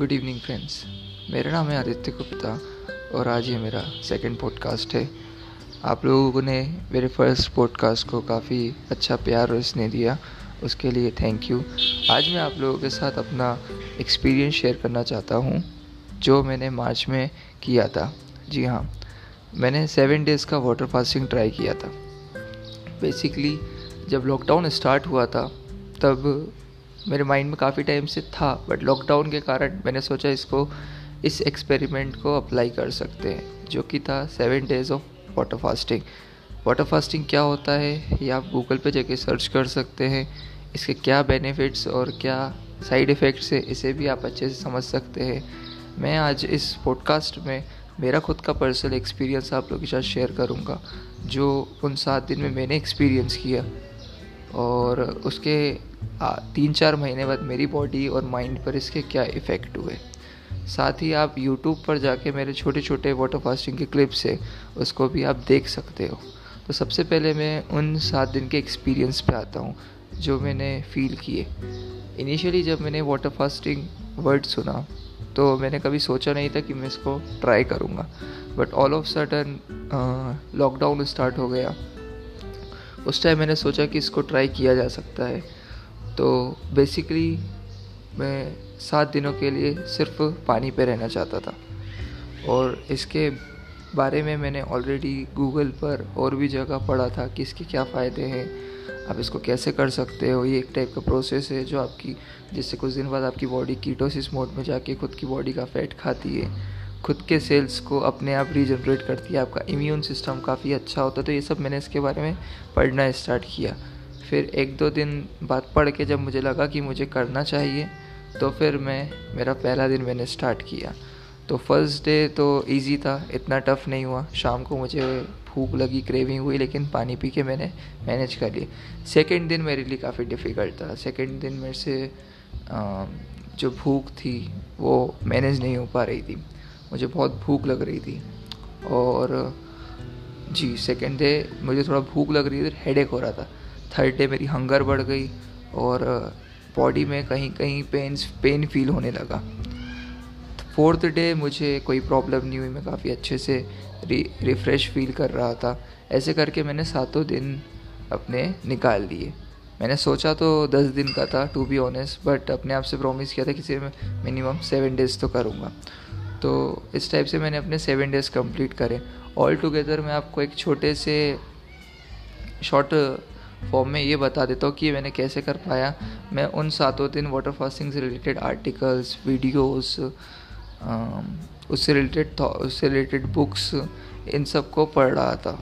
Good evening friends मेरा नाम है आदित्य गुप्ता और आज ये मेरा सेकंड पॉडकास्ट है। आप लोगों ने मेरे फ़र्स्ट पॉडकास्ट को काफ़ी अच्छा प्यार और स्नेह दिया, उसके लिए थैंक यू आज मैं आप लोगों के साथ अपना एक्सपीरियंस शेयर करना चाहता हूँ, जो मैंने मार्च में किया था। जी हाँ मैंने सेवन डेज़ का वाटर फास्टिंग ट्राई किया था। बेसिकली जब लॉकडाउन स्टार्ट हुआ था, तब मेरे माइंड में काफ़ी टाइम से था बट लॉकडाउन के कारण मैंने सोचा इसको, इस एक्सपेरिमेंट को अप्लाई कर सकते हैं, जो कि था seven days of water fasting water fasting क्या होता है, ये आप गूगल पे जाके सर्च कर सकते हैं। इसके क्या बेनिफिट्स और क्या साइड इफ़ेक्ट्स है, इसे भी आप अच्छे से समझ सकते हैं। मैं आज इस पॉडकास्ट में मेरा खुद का पर्सनल एक्सपीरियंस आप लोगों के साथ शेयर करूँगा, जो उन सात दिन में मैंने एक्सपीरियंस किया। और उसके तीन चार महीने बाद मेरी बॉडी और माइंड पर इसके क्या इफ़ेक्ट हुए? साथ ही आप यूट्यूब पर जाके मेरे छोटे छोटे वाटर फास्टिंग के क्लिप्स है, उसको भी आप देख सकते हो। तो सबसे पहले मैं उन सात दिन के एक्सपीरियंस पे आता हूँ, जो मैंने फील किए। इनिशियली जब मैंने वाटर फास्टिंग वर्ड सुना तो मैंने कभी सोचा नहीं था कि मैं इसको ट्राई करूँगा। But all of sudden lockdown start हो गया। उस टाइम मैंने सोचा कि इसको ट्राई किया जा सकता है। तो बेसिकली मैं सात दिनों के लिए सिर्फ़ पानी पे रहना चाहता था। और इसके बारे में मैंने ऑलरेडी गूगल पर और भी जगह पढ़ा था कि इसके क्या फ़ायदे हैं। आप इसको कैसे कर सकते हो? ये एक टाइप का प्रोसेस है जो आपकी, जिससे कुछ दिन बाद आपकी बॉडी कीटोसिस मोड में जाके खुद की बॉडी का फैट खाती है। खुद के सेल्स को अपने आप रीजनरेट करती है। आपका इम्यून सिस्टम काफ़ी अच्छा होता है। तो ये सब मैंने इसके बारे में पढ़ना स्टार्ट किया। फिर एक दो दिन बाद पढ़ के जब मुझे लगा कि मुझे करना चाहिए तो फिर मैं, मेरा पहला दिन मैंने स्टार्ट किया। तो फ़र्स्ट डे तो इजी था, इतना टफ़ नहीं हुआ। शाम को मुझे भूख लगी क्रेविंग हुई, लेकिन पानी पी के मैंने मैनेज कर लिया। सेकेंड दिन मेरे लिए काफ़ी डिफ़िकल्ट था। सेकेंड दिन मेरे से जो भूख थी, वो मैनेज नहीं हो पा रही थी। मुझे बहुत भूख लग रही थी। और, जी सेकेंड डे मुझे थोड़ा भूख लग रही थी हेड हो रहा था। थर्ड डे मेरी हंगर बढ़ गई और बॉडी में कहीं कहीं पेन पेन फील होने लगा। फोर्थ डे मुझे कोई प्रॉब्लम नहीं हुई, मैं काफ़ी अच्छे से रि रिफ़्रेश फील कर रहा था। ऐसे करके मैंने सातों दिन अपने निकाल लिए। मैंने सोचा तो दस दिन का था टू बी ऑनेस्ट बट अपने आप से प्रॉमिस किया था कि मिनिमम सेवन डेज़ तो करूँगा। तो इस टाइप से मैंने अपने सेवन डेज़ कंप्लीट करे। ऑल टुगेदर मैं आपको एक छोटे से शॉर्ट फॉर्म में ये बता देता हूँ कि मैंने कैसे कर पाया। मैं उन सातों दिन वाटर फास्टिंग से रिलेटेड आर्टिकल्स वीडियोस उससे रिलेटेड उससे रिलेटेड बुक्स इन सबको पढ़ रहा था।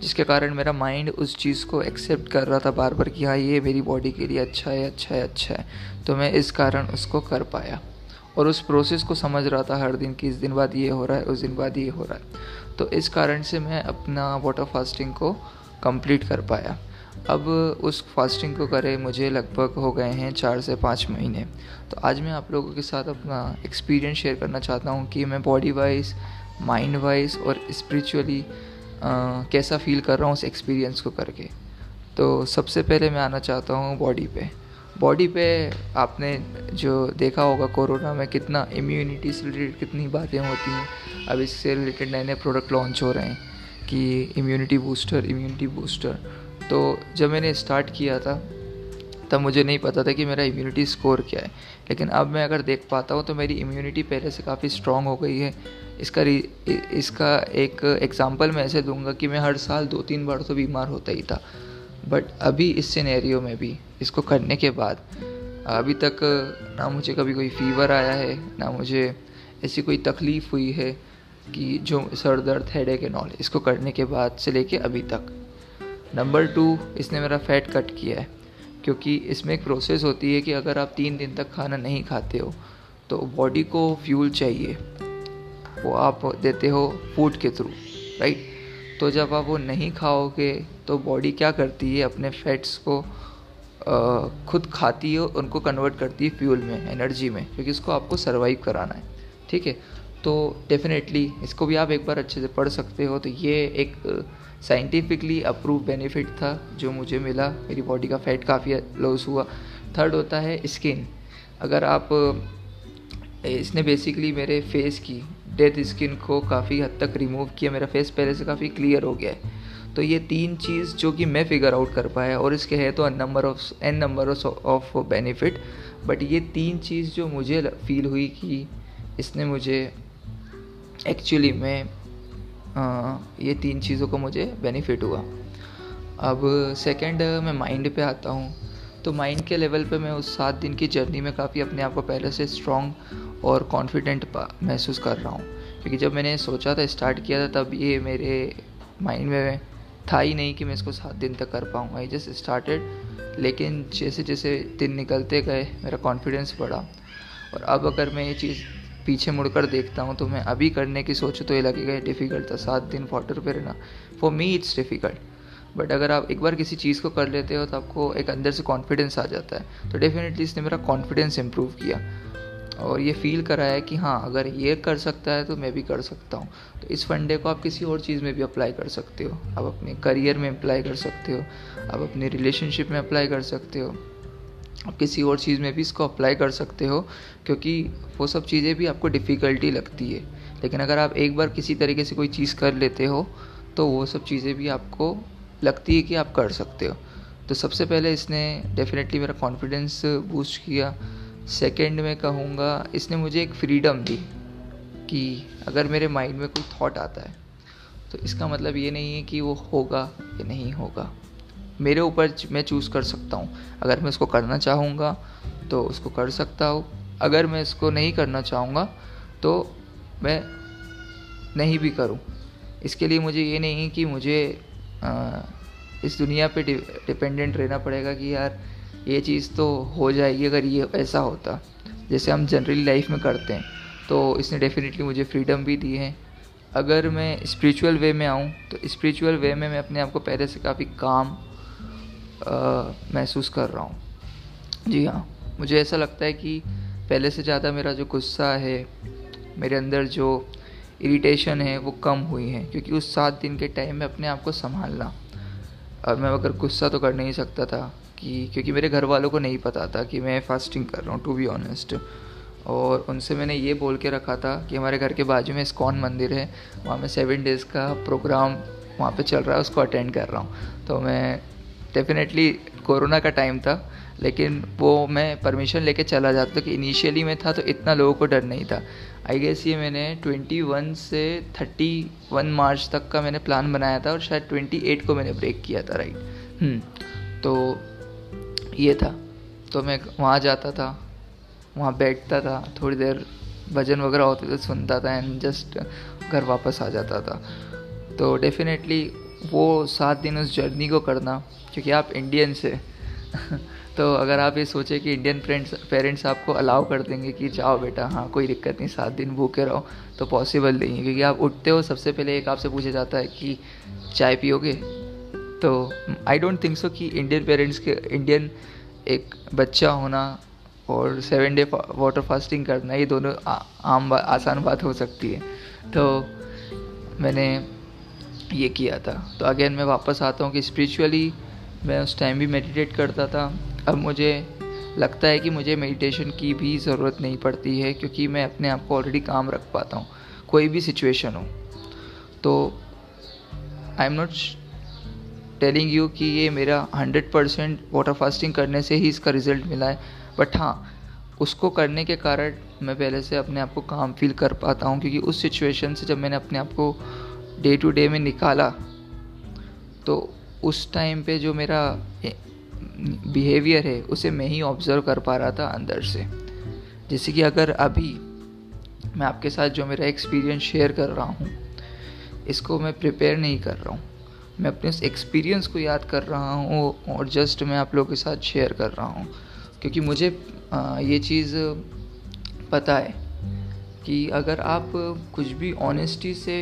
जिसके कारण मेरा माइंड उस चीज़ को एक्सेप्ट कर रहा था बार बार कि हाँ ये मेरी बॉडी के लिए अच्छा है अच्छा है अच्छा है। तो मैं इस कारण उसको कर पाया। और उस प्रोसेस को समझ रहा था हर दिन कि इस दिन बाद ये हो रहा है, उस दिन बाद ये हो रहा है। तो इस कारण से मैं अपना वाटर फास्टिंग को कंप्लीट कर पाया। अब उस फास्टिंग को करे, मुझे लगभग हो गए हैं चार से पाँच महीने। तो आज मैं आप लोगों के साथ अपना एक्सपीरियंस शेयर करना चाहता हूँ कि मैं बॉडी वाइज माइंड वाइज और स्पिरिचुअली कैसा फील कर रहा हूँ उस एक्सपीरियंस को करके। तो सबसे पहले मैं आना चाहता हूँ बॉडी पे। बॉडी पे आपने जो देखा होगा कोरोना में कितना इम्यूनिटी से रिलेटेड कितनी बातें होती हैं। अब इससे रिलेटेड नए नए प्रोडक्ट लॉन्च हो रहे हैं कि इम्यूनिटी बूस्टर इम्यूनिटी बूस्टर तो जब मैंने स्टार्ट किया था, तब मुझे नहीं पता था कि मेरा इम्यूनिटी स्कोर क्या है। लेकिन अब मैं अगर देख पाता हूँ तो मेरी इम्यूनिटी पहले से काफ़ी स्ट्रॉन्ग हो गई है। इसका इसका एक एग्ज़ाम्पल मैं ऐसे दूँगा कि मैं हर साल दो तीन बार तो बीमार होता ही था। बट अभी इस सिनेरियो में भी, इसको करने के बाद, अभी तक ना मुझे कभी कोई फीवर आया है, ना मुझे ऐसी कोई तकलीफ़ हुई है कि जो सर दर्द हेडेक एंड ऑल इसको करने के बाद से लेके अभी तक। नंबर टू इसने मेरा फ़ैट कट किया है क्योंकि इसमें एक प्रोसेस होती है कि अगर आप तीन दिन तक खाना नहीं खाते हो तो बॉडी को फ्यूल चाहिए। वो आप देते हो फ़ूड के थ्रू राइट तो जब आप वो नहीं खाओगे तो बॉडी क्या करती है अपने फैट्स को आ, खुद खाती है उनको कन्वर्ट करती है फ्यूल में एनर्जी में क्योंकि इसको आपको सर्वाइव कराना है ठीक है? तो डेफिनेटली इसको भी आप एक बार अच्छे से पढ़ सकते हो। तो ये एक साइंटिफिकली अप्रूव बेनिफिट था जो मुझे मिला। मेरी बॉडी का फैट काफ़ी लॉस हुआ। थर्ड होता है स्किन अगर आप इसने बेसिकली मेरे फेस की डेथ स्किन को काफ़ी हद तक रिमूव किया। मेरा फेस पहले से काफ़ी क्लियर हो गया है। तो ये तीन चीज़ जो कि मैं फिगर आउट कर पाया और इसके है तो number of N number of benefit but ये तीन चीज़ जो मुझे फील हुई कि इसने मुझे एक्चुअली में आ, ये तीन चीज़ों को मुझे बेनिफिट हुआ। अब सेकंड मैं माइंड पे आता हूँ। तो माइंड के लेवल पे मैं उस सात दिन की जर्नी में काफ़ी अपने आप को पहले से स्ट्रॉन्ग और कॉन्फिडेंट महसूस कर रहा हूँ। क्योंकि जब मैंने सोचा था स्टार्ट किया था तब ये मेरे माइंड में था ही नहीं कि मैं इसको सात दिन तक कर पाऊँगा। आई जस्ट स्टार्टेड लेकिन जैसे जैसे दिन निकलते गए मेरा कॉन्फिडेंस बढ़ा। और अब अगर मैं ये चीज़ पीछे मुड़कर देखता हूँ तो मैं अभी करने की सोचूँ तो ये लगेगा डिफ़िकल्ट था, सात दिन वाटर पे रहना। For me it's difficult but अगर आप एक बार किसी चीज़ को कर लेते हो तो आपको एक अंदर से कॉन्फिडेंस आ जाता है। तो डेफिनेटली इसने मेरा कॉन्फिडेंस इम्प्रूव किया। और ये फील कराया कि हाँ अगर ये कर सकता है तो मैं भी कर सकता हूँ। तो इस फंडे को आप किसी और चीज़ में भी अप्लाई कर सकते हो। आप अपने करियर में अप्लाई कर सकते हो। आप अपने रिलेशनशिप में अप्लाई कर सकते हो। आप किसी और चीज़ में भी इसको अप्लाई कर सकते हो, क्योंकि वो सब चीज़ें भी आपको डिफ़िकल्टी लगती है। लेकिन अगर आप एक बार किसी तरीके से कोई चीज़ कर लेते हो तो वो सब चीज़ें भी आपको लगती है कि आप कर सकते हो। तो सबसे पहले इसने डेफिनेटली मेरा कॉन्फिडेंस बूस्ट किया। सेकंड में कहूँगा, इसने मुझे एक फ्रीडम दी कि अगर मेरे माइंड में कोई थॉट आता है तो इसका मतलब ये नहीं है कि वो होगा या नहीं होगा। मेरे ऊपर मैं चूज़ कर सकता हूँ। अगर मैं उसको करना चाहूँगा तो उसको कर सकता हूँ। अगर मैं इसको नहीं करना चाहूँगा तो मैं नहीं भी करूँ। इसके लिए मुझे ये नहीं कि मुझे आ, इस दुनिया पे डिपेंडेंट रहना पड़ेगा कि यार ये चीज़ तो हो जाएगी अगर ये ऐसा होता। जैसे हम जनरली लाइफ में करते हैं तो इसने डेफिनेटली मुझे फ्रीडम भी दी है। अगर मैं स्पिरिचुअल वे में आऊँ तो स्पिरिचुअल वे में मैं अपने आप को पहले से काफ़ी काम महसूस कर रहा हूँ। जी हाँ मुझे ऐसा लगता है कि पहले से ज़्यादा मेरा जो गुस्सा है, मेरे अंदर जो इरिटेशन है, वो कम हुई है, क्योंकि उस सात दिन के टाइम में अपने आप को संभालना। और मैं अगर गुस्सा तो कर नहीं सकता था कि, क्योंकि मेरे घर वालों को नहीं पता था कि मैं फास्टिंग कर रहा हूँ टू बी ऑनेस्ट और उनसे मैंने ये बोल के रखा था कि हमारे घर के बाजू में इस्कॉन मंदिर है, वहाँ में सेवन डेज़ का प्रोग्राम वहाँ पे चल रहा है, उसको अटेंड कर रहा हूँ। तो मैं डेफिनेटली कोरोना का टाइम था लेकिन वो मैं परमिशन लेके चला जाता था कि इनिशियली में था तो इतना लोगों को डर नहीं था। आई गेस ये मैंने 21 से 31 मार्च तक का मैंने प्लान बनाया था और शायद 28 को मैंने ब्रेक किया था राइट हम्म, तो ये था। तो मैं वहाँ जाता था वहाँ बैठता था थोड़ी देर भजन वगैरह होते थे सुनता था एंड जस्ट घर वापस आ जाता था। तो डेफिनेटली वो सात दिन उस जर्नी को करना क्योंकि आप इंडियन से। तो अगर आप ये सोचें कि इंडियन फ्रेंड्स पेरेंट्स आपको अलाउ कर देंगे कि जाओ बेटा हाँ कोई दिक्कत नहीं सात दिन भूखे रहो तो पॉसिबल नहीं है। क्योंकि आप उठते हो सबसे पहले एक आपसे पूछा जाता है कि चाय पियोगे? तो आई डोंट थिंक सो कि इंडियन पेरेंट्स के इंडियन एक बच्चा होना और सेवन डे वाटर फास्टिंग करना ये दोनों आ, आम बा, आसान बात हो सकती है। तो मैंने ये किया था। तो अगेन मैं वापस आता हूँ कि स्पिरिचुअली मैं उस टाइम भी मेडिटेट करता था। अब मुझे लगता है कि मुझे मेडिटेशन की भी ज़रूरत नहीं पड़ती है, क्योंकि मैं अपने आप को ऑलरेडी काम रख पाता हूँ, कोई भी सिचुएशन हो। तो I am not telling you कि ये मेरा हंड्रेड परसेंट वाटर फास्टिंग करने से ही इसका रिज़ल्ट मिला है। बट हाँ उसको करने के कारण मैं पहले से अपने आप को काम फील कर पाता हूँ, क्योंकि उस सिचुएशन से जब मैंने अपने आप को डे टू डे में निकाला तो उस टाइम पे जो मेरा बिहेवियर है, उसे मैं ही ऑब्ज़र्व कर पा रहा था अंदर से। जैसे कि अगर अभी मैं आपके साथ जो मेरा एक्सपीरियंस शेयर कर रहा हूँ, इसको मैं प्रिपेयर नहीं कर रहा हूँ। मैं अपने उस एक्सपीरियंस को याद कर रहा हूँ और जस्ट मैं आप लोगों के साथ शेयर कर रहा हूँ। क्योंकि मुझे ये चीज़ पता है कि अगर आप कुछ भी ऑनेस्टी से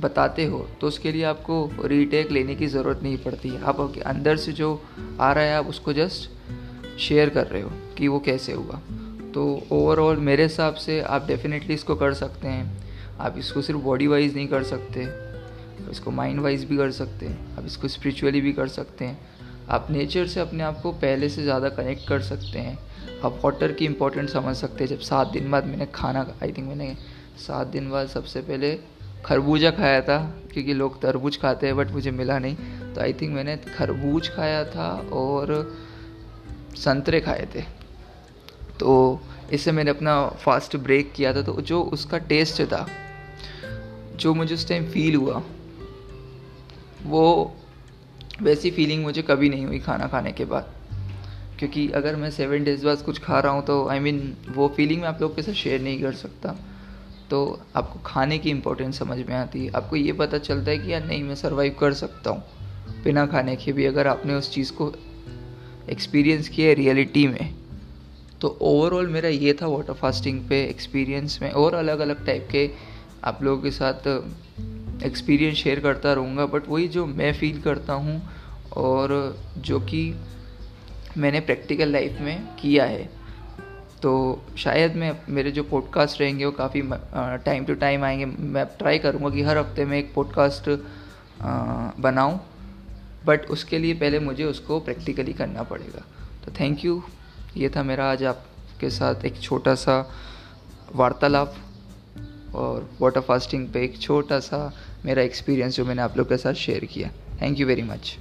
बताते हो तो उसके लिए आपको रीटेक लेने की ज़रूरत नहीं पड़ती। आप अंदर से जो आ रहा है, आप उसको जस्ट शेयर कर रहे हो कि वो कैसे हुआ। तो ओवरऑल मेरे हिसाब से आप डेफिनेटली इसको कर सकते हैं। आप इसको सिर्फ़ बॉडी वाइज नहीं कर सकते, आप इसको माइंड वाइज भी कर सकते हैं, आप इसको स्पिरिचुअली भी कर सकते हैं। आप नेचर से अपने आप को पहले से ज़्यादा कनेक्ट कर सकते हैं। आप वाटर की इम्पोर्टेंट समझ सकते हैं। जब सात दिन बाद मैंने खाना आई थिंक मैंने सात दिन बाद सबसे पहले खरबूजा खाया था क्योंकि लोग तरबूज खाते हैं बट मुझे मिला नहीं। तो आई थिंक मैंने खरबूज खाया था और संतरे खाए थे। तो इससे मैंने अपना फास्ट ब्रेक किया था। तो जो उसका टेस्ट था जो मुझे उस टाइम फील हुआ वो वैसी फीलिंग मुझे कभी नहीं हुई खाना खाने के बाद। क्योंकि अगर मैं सेवन डेज़ बाद कुछ खा रहा हूँ तो आई I मीन mean, वो फीलिंग मैं आप लोग के साथ शेयर नहीं कर सकता। तो आपको खाने की इम्पोर्टेंस समझ में आती है। आपको ये पता चलता है कि यार नहीं, मैं सर्वाइव कर सकता हूँ बिना खाने के भी। अगर आपने उस चीज़ को एक्सपीरियंस किया रियलिटी में तो ओवरऑल मेरा ये था वाटर फास्टिंग पे एक्सपीरियंस में। और अलग अलग टाइप के आप लोगों के साथ एक्सपीरियंस शेयर करता रहूँगा। बट वही जो मैं फील करता हूँ और जो कि मैंने प्रैक्टिकल लाइफ में किया है तो शायद मैं, मेरे जो पॉडकास्ट रहेंगे वो काफ़ी टाइम टू टाइम आएँगे। मैं ट्राई करूँगा कि हर हफ़्ते में एक पॉडकास्ट बनाऊँ। बट उसके लिए पहले मुझे उसको प्रैक्टिकली करना पड़ेगा। तो थैंक यू ये था मेरा आज आपके साथ एक छोटा सा वार्तालाप और वाटर फास्टिंग पे एक छोटा सा मेरा एक्सपीरियंस जो मैंने आप लोग के साथ शेयर किया। Thank you very much